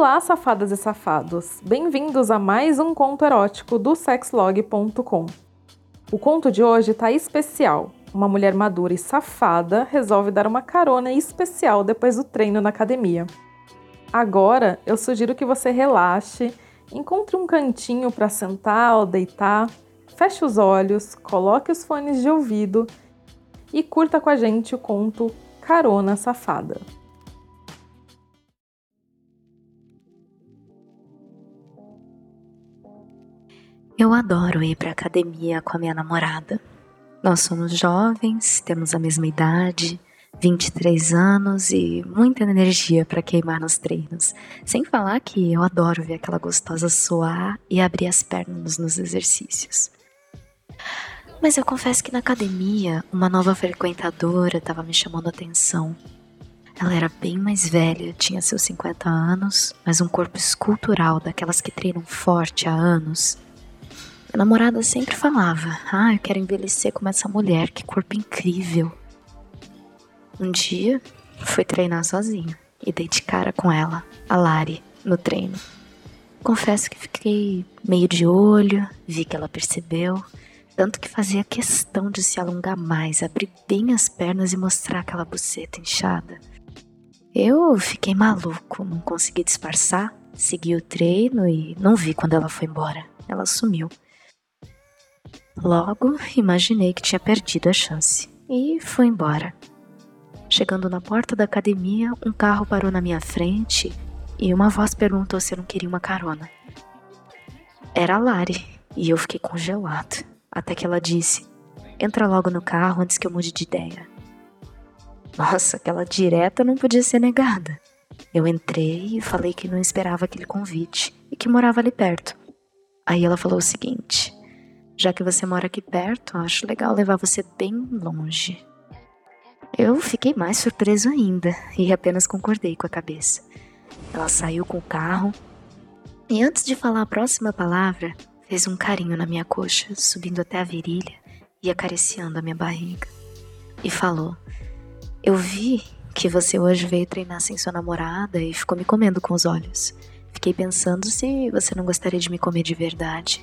Olá, safadas e safados! Bem-vindos a mais um conto erótico do sexlog.com. O conto de hoje tá especial. Uma mulher madura e safada resolve dar uma carona especial depois do treino na academia. Agora, eu sugiro que você relaxe, encontre um cantinho para sentar ou deitar, feche os olhos, coloque os fones de ouvido e curta com a gente o conto Carona Safada. Eu adoro ir para academia com a minha namorada. Nós somos jovens, temos a mesma idade, 23 anos e muita energia para queimar nos treinos. Sem falar que eu adoro ver aquela gostosa suar e abrir as pernas nos exercícios. Mas eu confesso que na academia, uma nova frequentadora estava me chamando a atenção. Ela era bem mais velha, tinha seus 50 anos, mas um corpo escultural daquelas que treinam forte há anos. Minha namorada sempre falava: Ah, eu quero envelhecer como essa mulher, que corpo incrível. Um dia, fui treinar sozinha e dei de cara com ela, a Lari, no treino. Confesso que fiquei meio de olho, vi que ela percebeu, tanto que fazia questão de se alongar mais, abrir bem as pernas e mostrar aquela buceta inchada. Eu fiquei maluco, não consegui disfarçar, segui o treino e não vi quando ela foi embora. Ela sumiu. Logo, imaginei que tinha perdido a chance e fui embora. Chegando na porta da academia, um carro parou na minha frente e uma voz perguntou se eu não queria uma carona. Era a Lari e eu fiquei congelado, até que ela disse: Entra logo no carro antes que eu mude de ideia. Nossa, aquela direta não podia ser negada. Eu entrei e falei que não esperava aquele convite e que morava ali perto. Aí ela falou o seguinte: já que você mora aqui perto, acho legal levar você bem longe. Eu fiquei mais surpreso ainda e apenas concordei com a cabeça. Ela saiu com o carro e antes de falar a próxima palavra, fez um carinho na minha coxa, subindo até a virilha e acariciando a minha barriga. E falou: Eu vi que você hoje veio treinar sem sua namorada e ficou me comendo com os olhos. Fiquei pensando se você não gostaria de me comer de verdade.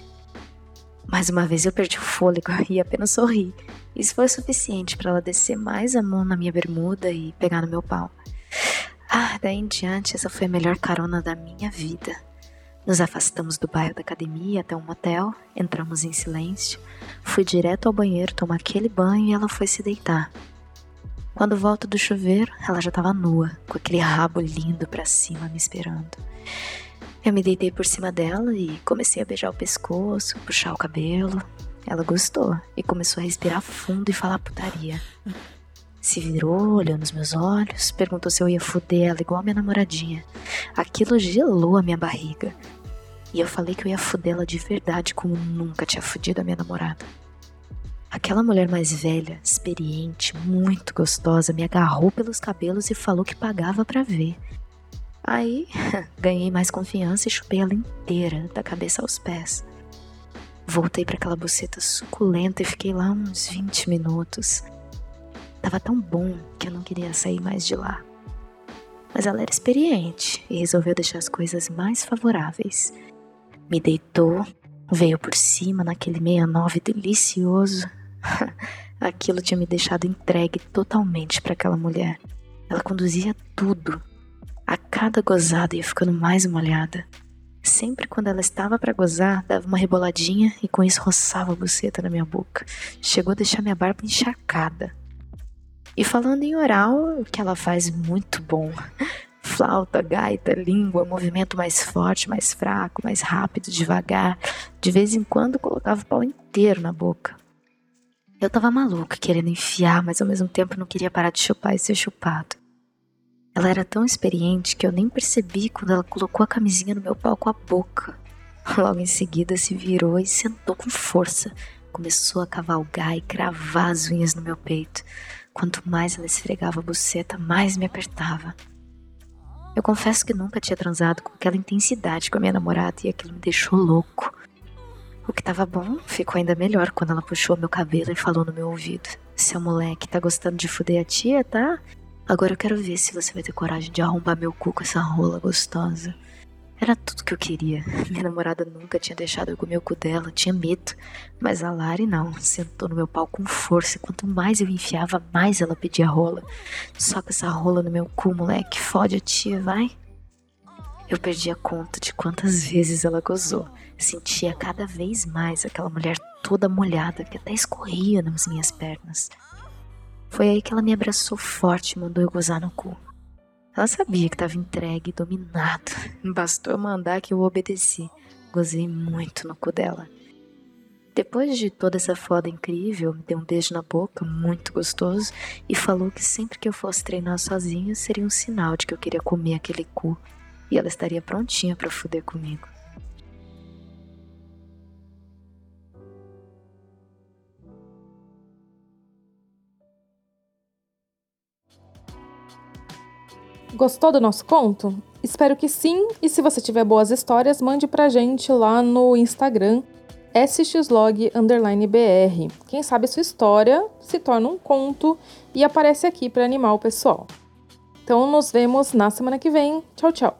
Mais uma vez eu perdi o fôlego e apenas sorri. Isso foi suficiente para ela descer mais a mão na minha bermuda e pegar no meu pau. Ah, daí em diante, essa foi a melhor carona da minha vida. Nos afastamos do bairro da academia até um motel, entramos em silêncio. Fui direto ao banheiro tomar aquele banho e ela foi se deitar. Quando volto do chuveiro, ela já estava nua, com aquele rabo lindo para cima me esperando. Eu me deitei por cima dela e comecei a beijar o pescoço, puxar o cabelo. Ela gostou e começou a respirar fundo e falar putaria. Se virou, olhando nos meus olhos, perguntou se eu ia fuder ela igual a minha namoradinha. Aquilo gelou a minha barriga. E eu falei que eu ia fuder ela de verdade como nunca tinha fudido a minha namorada. Aquela mulher mais velha, experiente, muito gostosa, me agarrou pelos cabelos e falou que pagava para ver. Aí ganhei mais confiança e chupei ela inteira, da cabeça aos pés. Voltei para aquela buceta suculenta e fiquei lá uns 20 minutos. Tava tão bom que eu não queria sair mais de lá. Mas ela era experiente e resolveu deixar as coisas mais favoráveis. Me deitou, veio por cima naquele 69 delicioso. Aquilo tinha me deixado entregue totalmente para aquela mulher. Ela conduzia tudo a cada gozada ia ficando mais molhada. Sempre quando ela estava para gozar, dava uma reboladinha e com isso roçava a buceta na minha boca. Chegou a deixar minha barba encharcada. E falando em oral, o que ela faz muito bom. Flauta, gaita, língua, movimento mais forte, mais fraco, mais rápido, devagar. De vez em quando colocava o pau inteiro na boca. Eu tava maluca, querendo enfiar, mas ao mesmo tempo não queria parar de chupar e ser chupado. Ela era tão experiente que eu nem percebi quando ela colocou a camisinha no meu pau com a boca. Logo em seguida se virou e sentou com força. Começou a cavalgar e cravar as unhas no meu peito. Quanto mais ela esfregava a buceta, mais me apertava. Eu confesso que nunca tinha transado com aquela intensidade com a minha namorada e aquilo me deixou louco. O que tava bom ficou ainda melhor quando ela puxou meu cabelo e falou no meu ouvido: Seu moleque tá gostando de fuder a tia, tá? Agora eu quero ver se você vai ter coragem de arrombar meu cu com essa rola gostosa. Era tudo que eu queria. Minha namorada nunca tinha deixado eu comer o cu dela, tinha medo. Mas a Lari não, sentou no meu pau com força. Quanto mais eu enfiava, mais ela pedia rola. Só que essa rola no meu cu, moleque, fode a tia, vai. Eu perdi a conta de quantas vezes ela gozou. Sentia cada vez mais aquela mulher toda molhada que até escorria nas minhas pernas. Foi aí que ela me abraçou forte e mandou eu gozar no cu. Ela sabia que estava entregue, dominado. Bastou eu mandar que eu obedeci. Gozei muito no cu dela. Depois de toda essa foda incrível, me deu um beijo na boca, muito gostoso, e falou que sempre que eu fosse treinar sozinha seria um sinal de que eu queria comer aquele cu e ela estaria prontinha para fuder comigo. Gostou do nosso conto? Espero que sim, e se você tiver boas histórias, mande pra gente lá no Instagram sxlog_br. Quem sabe sua história se torna um conto e aparece aqui para animar o pessoal. Então nos vemos na semana que vem. Tchau, tchau.